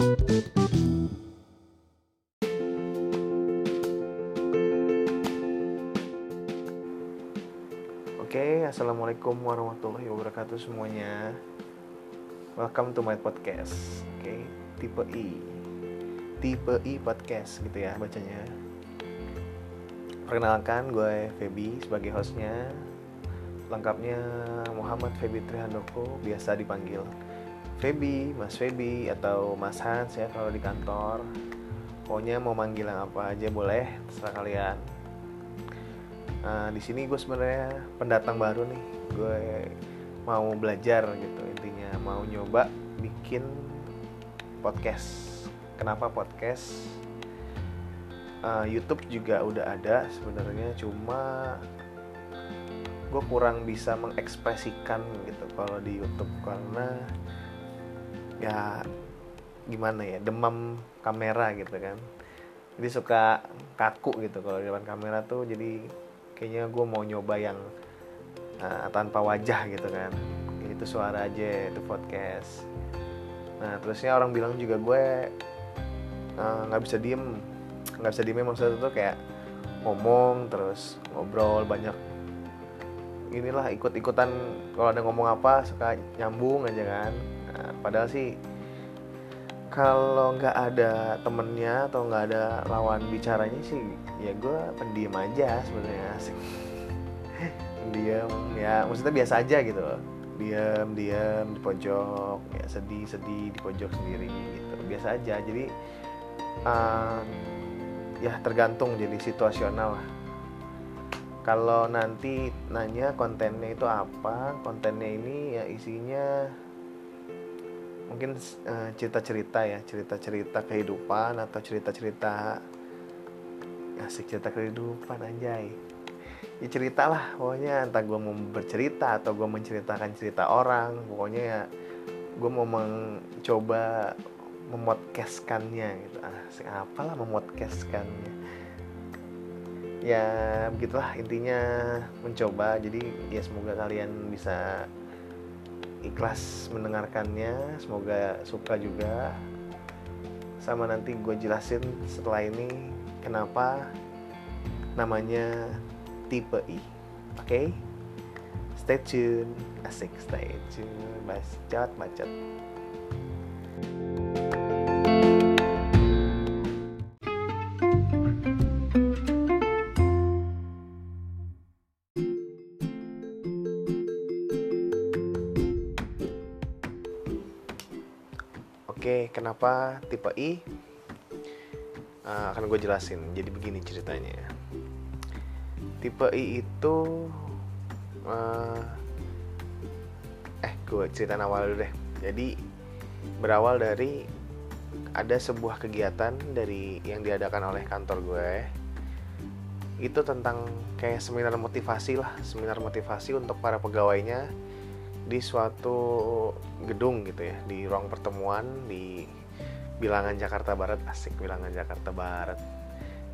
Oke, assalamualaikum warahmatullahi wabarakatuh semuanya. Welcome to my podcast. Oke, tipe I, tipe I podcast gitu ya bacanya. Perkenalkan, gue Feby sebagai hostnya. Lengkapnya Muhammad Feby Trihandoko, biasa dipanggil Feby, Mas Feby atau Mas Hans ya kalau di kantor. Pokoknya mau manggil yang apa aja boleh, terserah kalian. Nah, di sini gue sebenarnya pendatang baru nih. Gue mau belajar gitu intinya, mau nyoba bikin podcast. Kenapa podcast? Uh, YouTube juga udah ada sebenarnya, cuma gue kurang bisa mengekspresikan gitu kalau di YouTube karena ya gimana ya demam kamera gitu kan. Jadi suka kaku gitu kalau di depan kamera tuh jadi kayaknya gue mau nyoba yang uh, tanpa wajah gitu kan. Itu suara aja itu podcast. Nah terusnya orang bilang juga gue nggak uh, bisa diem. Nggak bisa diem maksudnya tuh kayak ngomong terus ngobrol banyak inilah ikut-ikutan kalau ada ngomong apa suka nyambung aja kan padahal sih kalau nggak ada temennya atau nggak ada lawan bicaranya sih ya gue pendiam aja sebenarnya. Asik pendiam ya maksudnya biasa aja gitu diam diam di pojok ya sedih sedih di pojok sendiri gitu. Biasa aja jadi uh, ya tergantung jadi situasional lah. Kalau nanti nanya kontennya itu apa kontennya ini ya isinya mungkin uh, cerita-cerita ya cerita-cerita kehidupan atau cerita-cerita asik cerita kehidupan anjay. Ya cerita lah pokoknya entah gue mau bercerita atau gue menceritakan cerita orang pokoknya ya gue mau mencoba memodcastkannya gitu. Asik apalah memodcastkannya. Ya begitulah intinya mencoba jadi ya semoga kalian bisa ikhlas mendengarkannya. Semoga suka juga. Sama nanti gue jelasin setelah ini kenapa namanya tipe I oke? Okay? stay tune asik stay tune. Bacot bacot kenapa tipe I? Uh, akan gue jelasin. Jadi begini ceritanya. Tipe I itu, uh, eh, gue ceritain awal dulu deh. Jadi berawal dari ada sebuah kegiatan dari yang diadakan oleh kantor gue. Itu tentang kayak seminar motivasi lah, seminar motivasi untuk para pegawainya di suatu gedung gitu ya di ruang pertemuan di bilangan Jakarta Barat asik bilangan Jakarta Barat.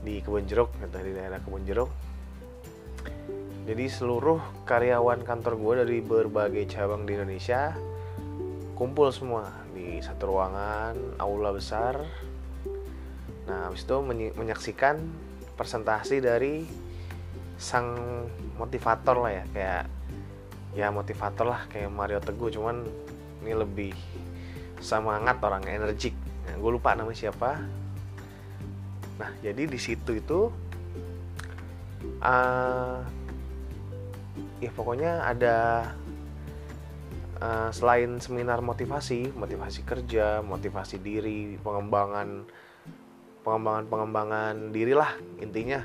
Di Kebun Jeruk gitu di daerah Kebun Jeruk. Jadi seluruh karyawan kantor gue dari berbagai cabang di Indonesia kumpul semua di satu ruangan aula besar. Nah habis itu menyaksikan presentasi dari sang motivator lah ya kayak ya motivator lah kayak Mario Teguh cuman ini lebih semangat orang energik nah, gue lupa nama siapa. Nah jadi di situ itu uh, ya pokoknya ada uh, selain seminar motivasi motivasi kerja motivasi diri pengembangan pengembangan pengembangan diri lah intinya.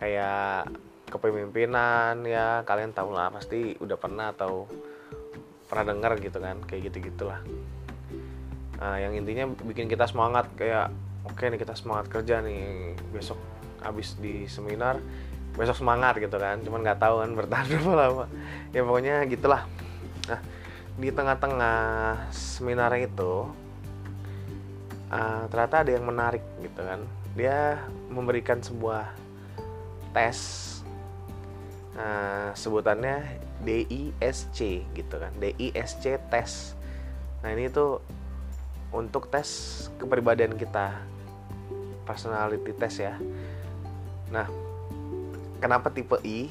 Kayak kepemimpinan ya kalian tahu lah pasti udah pernah atau pernah dengar gitu kan kayak gitu gitulah nah, yang intinya bikin kita semangat kayak oke okay nih kita semangat kerja nih besok habis di seminar besok semangat gitu kan cuman nggak tahu kan bertahan berapa lama ya pokoknya gitulah nah di tengah-tengah seminar itu uh, ternyata ada yang menarik gitu kan dia memberikan sebuah tes Nah, sebutannya DISC gitu kan. DISC tes. Nah, ini tuh untuk tes kepribadian kita. Personality test ya. Nah kenapa tipe I?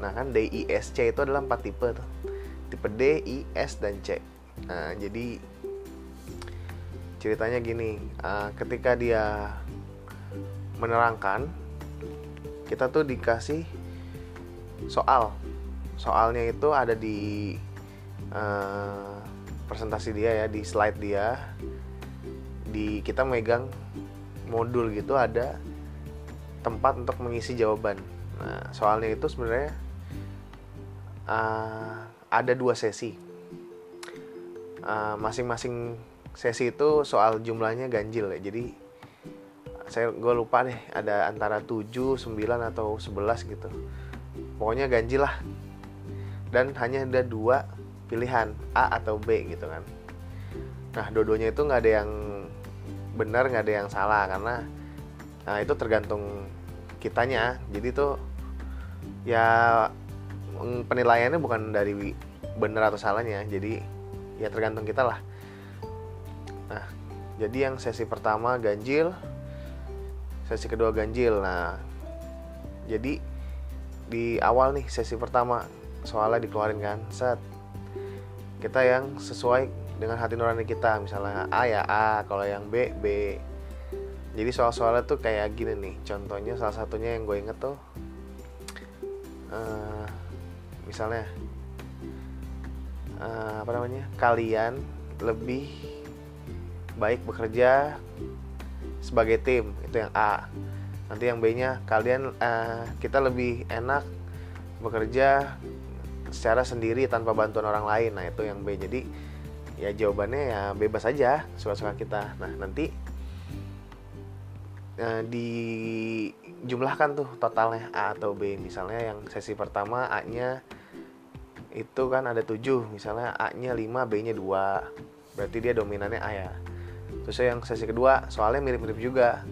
Nah kan D I S C itu adalah empat tipe tuh. Tipe D I S dan C. Nah jadi ceritanya gini uh, ketika dia menerangkan kita tuh dikasih soal. Soalnya itu ada di uh, presentasi dia ya di slide dia. Di kita megang modul gitu ada tempat untuk mengisi jawaban. Nah soalnya itu sebenarnya uh, ada dua sesi. Masing-masing uh, sesi itu soal jumlahnya ganjil ya. Jadi saya gue lupa deh ada antara 7, 9 atau 11 gitu. Pokoknya ganjil lah. Dan hanya ada dua pilihan A atau B gitu kan. Nah dua-duanya itu nggak ada yang benar nggak ada yang salah karena nah itu tergantung kitanya. Jadi tuh ya penilaiannya bukan dari benar atau salahnya. Jadi ya tergantung kita lah. Nah jadi yang sesi pertama ganjil sesi kedua ganjil. Nah jadi di awal nih sesi pertama soalnya dikeluarin kan set kita yang sesuai dengan hati nurani kita. Misalnya A ya A kalau yang B B. Jadi soal-soalnya tuh kayak gini nih. Contohnya salah satunya yang gue inget tuh uh, misalnya uh, apa namanya kalian lebih baik bekerja sebagai tim itu yang A. Nanti yang B nya kalian uh, kita lebih enak bekerja secara sendiri tanpa bantuan orang lain. Nah itu yang B. Jadi ya jawabannya ya bebas aja suka-suka kita. Nah nanti uh, dijumlahkan tuh totalnya A atau B. Misalnya yang sesi pertama A nya itu kan ada 7 misalnya A nya 5 B nya 2 berarti dia dominannya A ya. Terus yang sesi kedua soalnya mirip-mirip juga.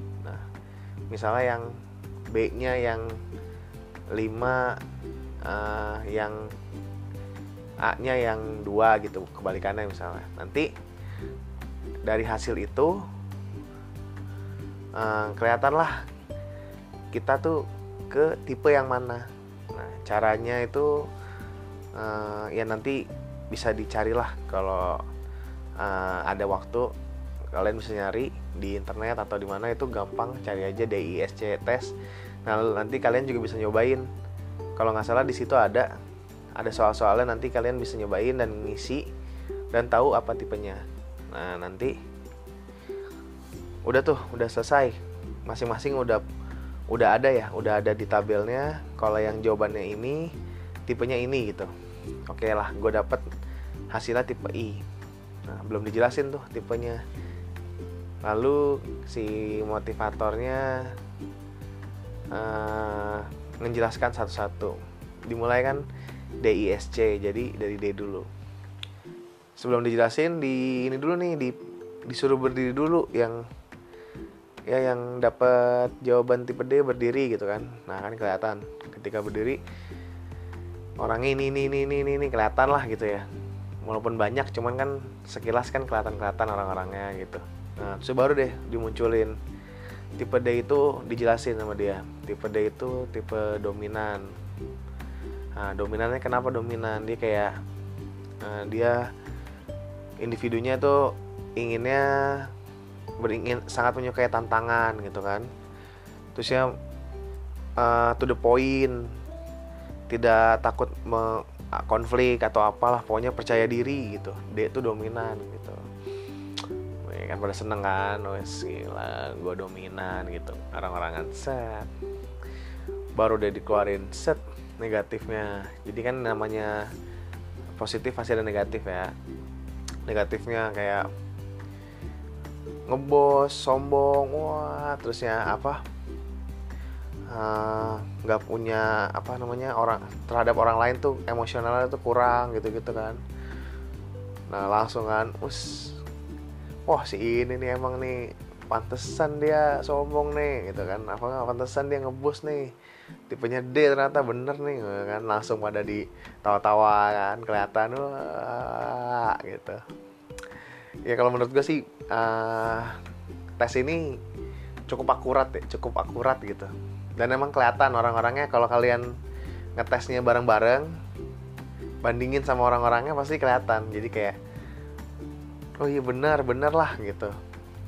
Misalnya yang B-nya yang 5 uh, yang A-nya yang 2 gitu kebalikannya misalnya. Nanti dari hasil itu uh, kelihatan lah kita tuh ke tipe yang mana. Nah caranya itu uh, ya nanti bisa dicarilah kalau uh, ada waktu kalian bisa nyari di internet atau di mana itu gampang cari aja DISC tes nah nanti kalian juga bisa nyobain kalau nggak salah di situ ada ada soal-soalnya nanti kalian bisa nyobain dan ngisi dan tahu apa tipenya. Nah nanti udah tuh udah selesai. Masing-masing udah udah ada ya udah ada di tabelnya. Kalau yang jawabannya ini tipenya ini gitu. Oke lah gue dapet hasilnya tipe I. Nah belum dijelasin tuh tipenya. Lalu si motivatornya uh, menjelaskan satu-satu. Dimulai kan DISC jadi dari D dulu. Sebelum dijelasin di ini dulu nih di disuruh berdiri dulu yang ya yang dapat jawaban tipe D berdiri gitu kan. Nah kan kelihatan. Ketika berdiri orang ini ini ini ini ini kelihatan lah gitu ya. Walaupun banyak cuman kan sekilas kan kelihatan kelihatan orang-orangnya gitu. Nah terus baru deh dimunculin tipe D itu dijelasin sama dia. Tipe D itu tipe dominan. Nah dominannya kenapa dominan? Dia kayak uh, dia individunya itu inginnya beringin sangat menyukai tantangan gitu kan. Terus ya uh, to the point. Tidak takut konflik atau apalah pokoknya percaya diri gitu. Dia itu dominan gitu kan pada seneng kan wes gila gue dominan gitu. Orang-orangan set baru udah dikeluarin set negatifnya. Jadi kan namanya positif pasti ada negatif ya. Negatifnya kayak ngebos sombong wah terusnya apa? Eh, nggak uh, punya apa namanya orang terhadap orang lain tuh emosionalnya tuh kurang gitu gitu kan. Nah langsung kan us wah si ini nih emang nih pantesan dia sombong nih gitu kan. Apa nggak pantesan dia ngebus nih? Tipenya D ternyata bener nih kan. Langsung pada di tawa-tawa kan kelihatan wah gitu. Ya kalau menurut gue sih uh, tes ini cukup akurat ya cukup akurat gitu. Dan emang kelihatan orang-orangnya kalau kalian ngetesnya bareng-bareng bandingin sama orang-orangnya pasti kelihatan. Jadi kayak oh iya benar benar lah gitu.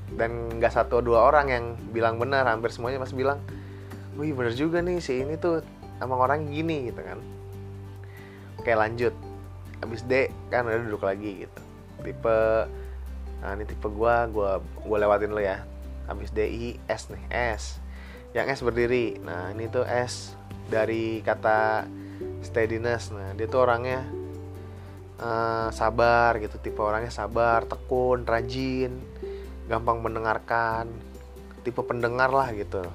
Dan nggak satu dua orang yang bilang benar hampir semuanya pasti bilang wih bener juga nih si ini tuh emang orang gini gitu kan. Oke lanjut. Habis D kan udah duduk lagi gitu. Tipe nah ini tipe gua gua gua lewatin lo ya. Habis D I S nih S. Yang S berdiri. Nah ini tuh S dari kata steadiness. Nah dia tuh orangnya uh, sabar gitu tipe orangnya sabar tekun rajin gampang mendengarkan tipe pendengar lah gitu.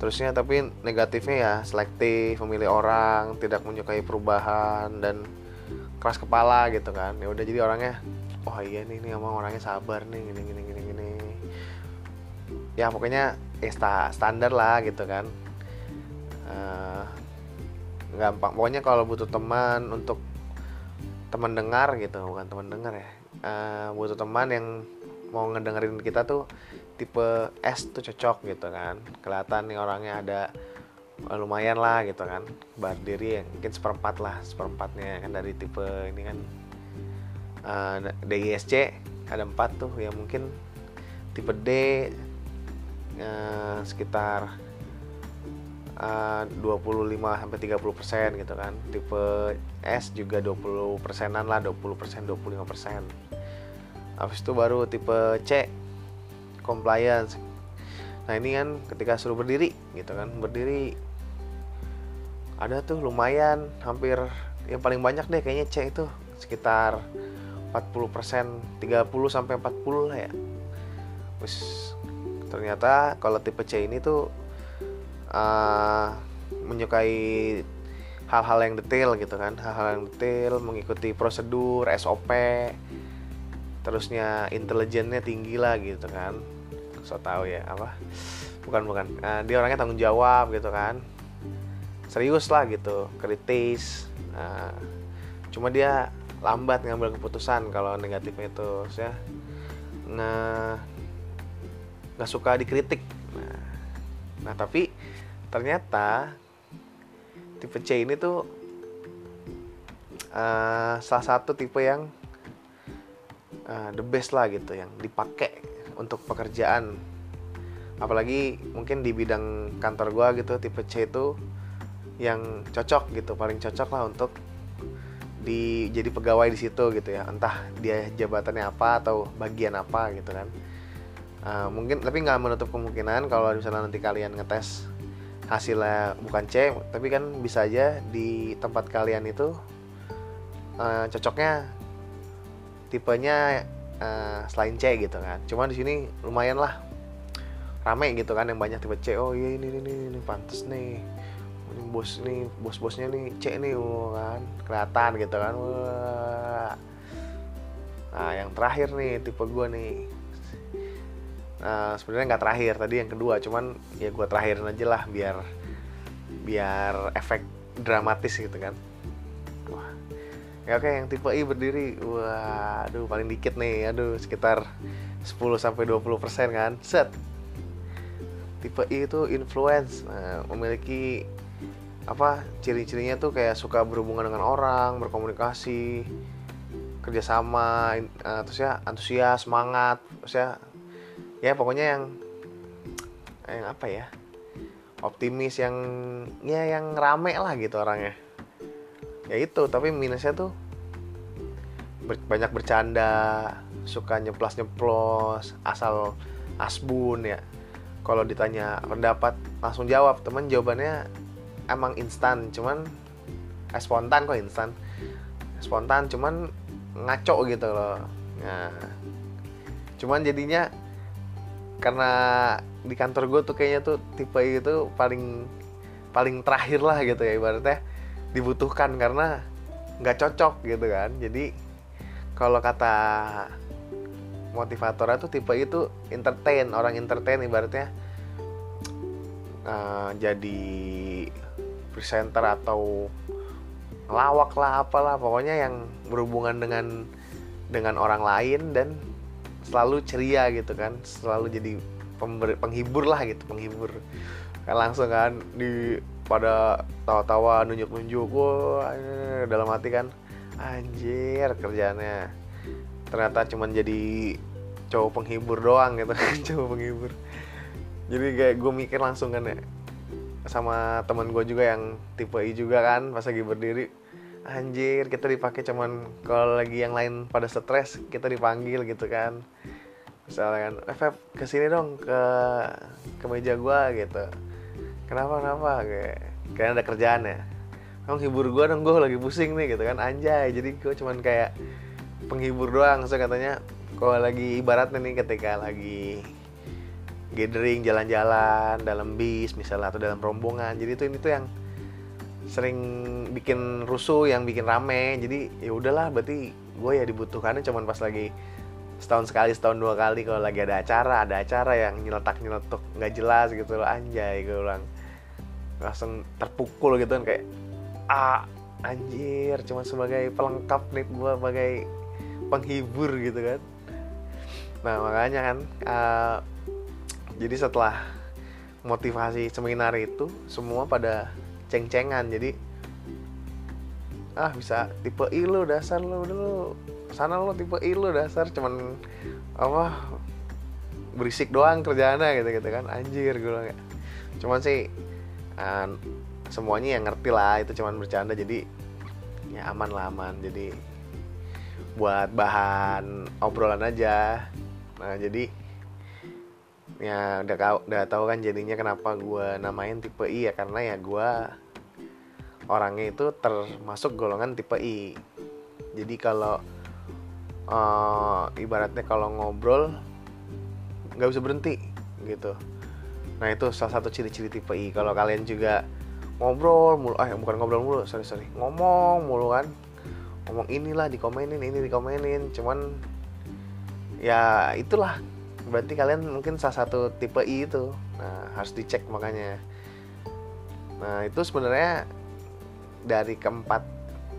Terusnya tapi negatifnya ya selektif memilih orang tidak menyukai perubahan dan keras kepala gitu kan. Ya udah jadi orangnya oh iya nih ini emang orangnya sabar nih gini gini gini gini. Ya pokoknya ya standar lah gitu kan. Uh, gampang. Pokoknya kalau butuh teman untuk teman dengar gitu bukan teman dengar ya. Uh, butuh teman yang mau ngedengerin kita tuh tipe S tuh cocok gitu kan. Kelihatan nih orangnya ada eh, lumayan lah gitu kan. Berdiri ya mungkin seperempat lah seperempatnya kan dari tipe ini kan. Uh, eh, DISC ada empat tuh yang mungkin tipe D uh, sekitar uh, 25 sampai 30 persen gitu kan. Tipe S juga 20 persenan lah 20 persen 25 persen. Habis itu baru tipe C compliance. Nah ini kan ketika suruh berdiri gitu kan berdiri ada tuh lumayan hampir yang paling banyak deh kayaknya C itu sekitar 40% 30 sampai 40 lah ya. Terus ternyata kalau tipe C ini tuh uh, menyukai hal-hal yang detail gitu kan. Hal-hal yang detail mengikuti prosedur SOP terusnya intelijennya tinggi lah gitu kan. So tau ya apa? Bukan bukan. Nah, dia orangnya tanggung jawab gitu kan. Serius lah gitu kritis. Nah, cuma dia lambat ngambil keputusan kalau negatifnya itu ya nah nggak suka dikritik. Nah, nah tapi ternyata tipe C ini tuh uh, salah satu tipe yang uh, the best lah gitu yang dipakai untuk pekerjaan. Apalagi mungkin di bidang kantor gua gitu tipe C itu yang cocok gitu paling cocok lah untuk di jadi pegawai di situ gitu ya. Entah dia jabatannya apa atau bagian apa gitu kan. Uh, mungkin tapi nggak menutup kemungkinan kalau misalnya nanti kalian ngetes hasilnya bukan C tapi kan bisa aja di tempat kalian itu uh, cocoknya tipenya uh, selain C gitu kan. Cuma di sini lumayan lah rame gitu kan yang banyak tipe C. Oh iya ini ini ini, ini pantas nih. Ini bos nih bos bosnya nih C nih oh, kan kelihatan gitu kan. Wah. Nah yang terakhir nih tipe gue nih nah sebenarnya nggak terakhir tadi yang kedua. Cuman ya gue terakhirin aja lah biar biar efek dramatis gitu kan. Ya oke yang tipe I berdiri wah aduh paling dikit nih. Aduh sekitar 10 sampai 20 persen kan. Set. Tipe I itu influence. Nah, memiliki apa ciri-cirinya tuh kayak suka berhubungan dengan orang berkomunikasi kerjasama uh, terus ya antusias semangat terus ya ya pokoknya yang yang apa ya optimis yang ya yang rame lah gitu orangnya. Ya itu tapi minusnya tuh ber, banyak bercanda suka nyeplos nyeplos asal asbun ya. Kalau ditanya pendapat langsung jawab. Teman jawabannya emang instan cuman eh, spontan kok instan. Spontan cuman ngaco gitu loh. Nah cuman jadinya karena di kantor gue tuh kayaknya tuh tipe itu paling paling terakhir lah gitu ya ibaratnya dibutuhkan karena nggak cocok gitu kan. Jadi kalau kata motivator itu tipe itu entertain orang entertain ibaratnya uh, jadi presenter atau lawak lah apalah pokoknya yang berhubungan dengan dengan orang lain dan selalu ceria gitu kan selalu jadi pemberi, penghibur lah gitu penghibur. Kan langsung kan di pada tawa-tawa nunjuk-nunjuk wah dalam hati kan anjir kerjaannya ternyata cuman jadi cowok penghibur doang gitu cowok penghibur. Jadi kayak gue mikir langsung kan ya sama teman gue juga yang tipe I juga kan pas lagi berdiri anjir kita dipakai cuman kalau lagi yang lain pada stres kita dipanggil gitu kan. Misalnya kan eh Feb ke sini dong ke ke meja gua gitu. Kenapa kenapa? Kayak kayak ada kerjaan ya. Kamu hibur gua dong gua lagi pusing nih gitu kan. Anjay jadi gua cuman kayak penghibur doang. So katanya kalau lagi ibaratnya nih ketika lagi gathering jalan-jalan dalam bis misalnya atau dalam rombongan. Jadi itu ini tuh yang sering bikin rusuh yang bikin rame. Jadi ya udahlah berarti gue ya dibutuhkannya cuman pas lagi setahun sekali setahun dua kali kalau lagi ada acara ada acara yang nyeletak nyeletuk nggak jelas gitu loh anjay gue bilang. Langsung terpukul gitu kan kayak ah anjir cuma sebagai pelengkap nih gue sebagai penghibur gitu kan. Nah makanya kan uh, jadi setelah motivasi seminar itu semua pada ceng-cengan. Jadi ah bisa tipe I lo dasar lo dulu. Sana lo tipe I lo dasar. Cuman apa berisik doang kerjaannya gitu gitu kan. Anjir gue bilang ya cuman sih uh, semuanya yang ngerti lah itu cuman bercanda. Jadi ya aman lah aman. Jadi buat bahan obrolan aja. Nah jadi ya udah tau udah tahu kan jadinya kenapa gue namain tipe I ya. Karena ya gue orangnya itu termasuk golongan tipe I. Jadi kalau uh, ibaratnya kalau ngobrol nggak bisa berhenti gitu. Nah itu salah satu ciri-ciri tipe I. Kalau kalian juga ngobrol mulu ah bukan ngobrol mulu sorry sorry. Ngomong mulu kan. Ngomong inilah dikomenin ini dikomenin. Cuman ya itulah. Berarti kalian mungkin salah satu tipe I itu. Nah harus dicek makanya. Nah itu sebenarnya dari keempat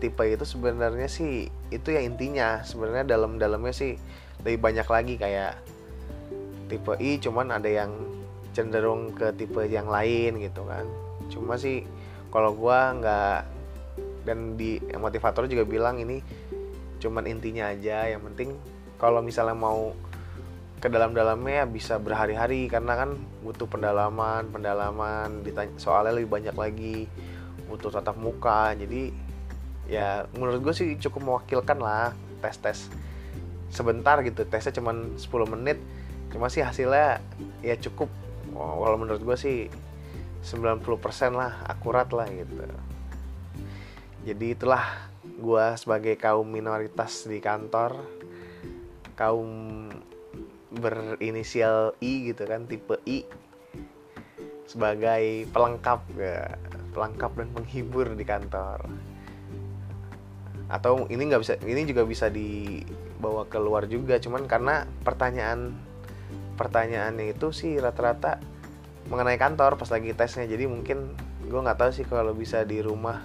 tipe itu sebenarnya sih itu ya intinya. Sebenarnya dalam-dalamnya sih lebih banyak lagi kayak tipe I cuman ada yang cenderung ke tipe yang lain gitu kan. Cuma sih kalau gua nggak dan di motivator juga bilang ini cuman intinya aja. Yang penting kalau misalnya mau ke dalam-dalamnya ya bisa berhari-hari karena kan butuh pendalaman pendalaman ditanya soalnya lebih banyak lagi butuh tatap muka. Jadi ya menurut gue sih cukup mewakilkan lah tes tes sebentar gitu tesnya cuma 10 menit. Cuma sih hasilnya ya cukup. Kalau menurut gue sih 90% lah akurat lah gitu. Jadi itulah gue sebagai kaum minoritas di kantor. Kaum berinisial I gitu kan tipe I. Sebagai pelengkap ya pelengkap dan menghibur di kantor. Atau ini nggak bisa ini juga bisa dibawa keluar juga cuman karena pertanyaan pertanyaannya itu sih rata-rata mengenai kantor pas lagi tesnya. Jadi mungkin gue nggak tahu sih kalau bisa di rumah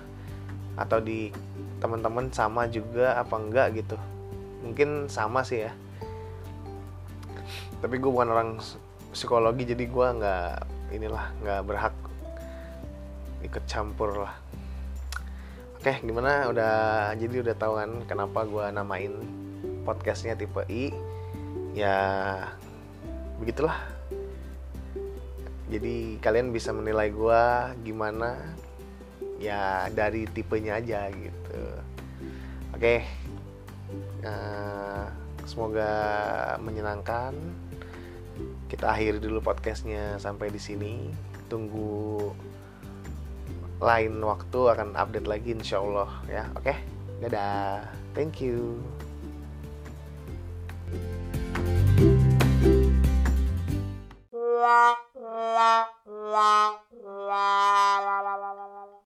atau di teman-teman sama juga apa enggak gitu. Mungkin sama sih ya. Tapi gue bukan orang psikologi jadi gue nggak inilah nggak berhak ikut campur lah. Oke gimana? Udah jadi udah tahu kan kenapa gue namain podcastnya tipe I? Ya begitulah. Jadi kalian bisa menilai gue gimana? Ya dari tipenya aja gitu. Oke uh, semoga menyenangkan. Kita akhiri dulu podcastnya sampai di sini. Tunggu lain waktu akan update lagi insya Allah ya. Oke? Okay? dadah. Thank you.